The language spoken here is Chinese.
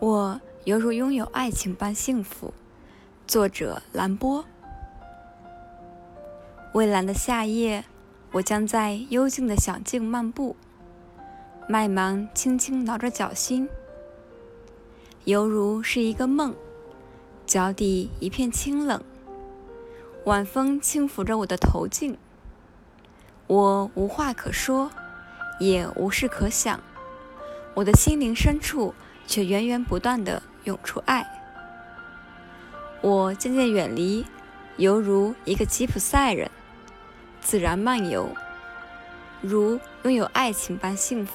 我犹如拥有爱情般幸福。作者：兰波。蔚蓝的夏夜，我将在幽静的小径漫步，麦芒轻轻挠着脚心，犹如是一个梦。脚底一片清冷，晚风轻拂着我的头颈。我无话可说，也无事可想，我的心灵深处。却源源不断地涌出爱。我渐渐远离，犹如一个吉普赛人，自然漫游，如拥有爱情般幸福。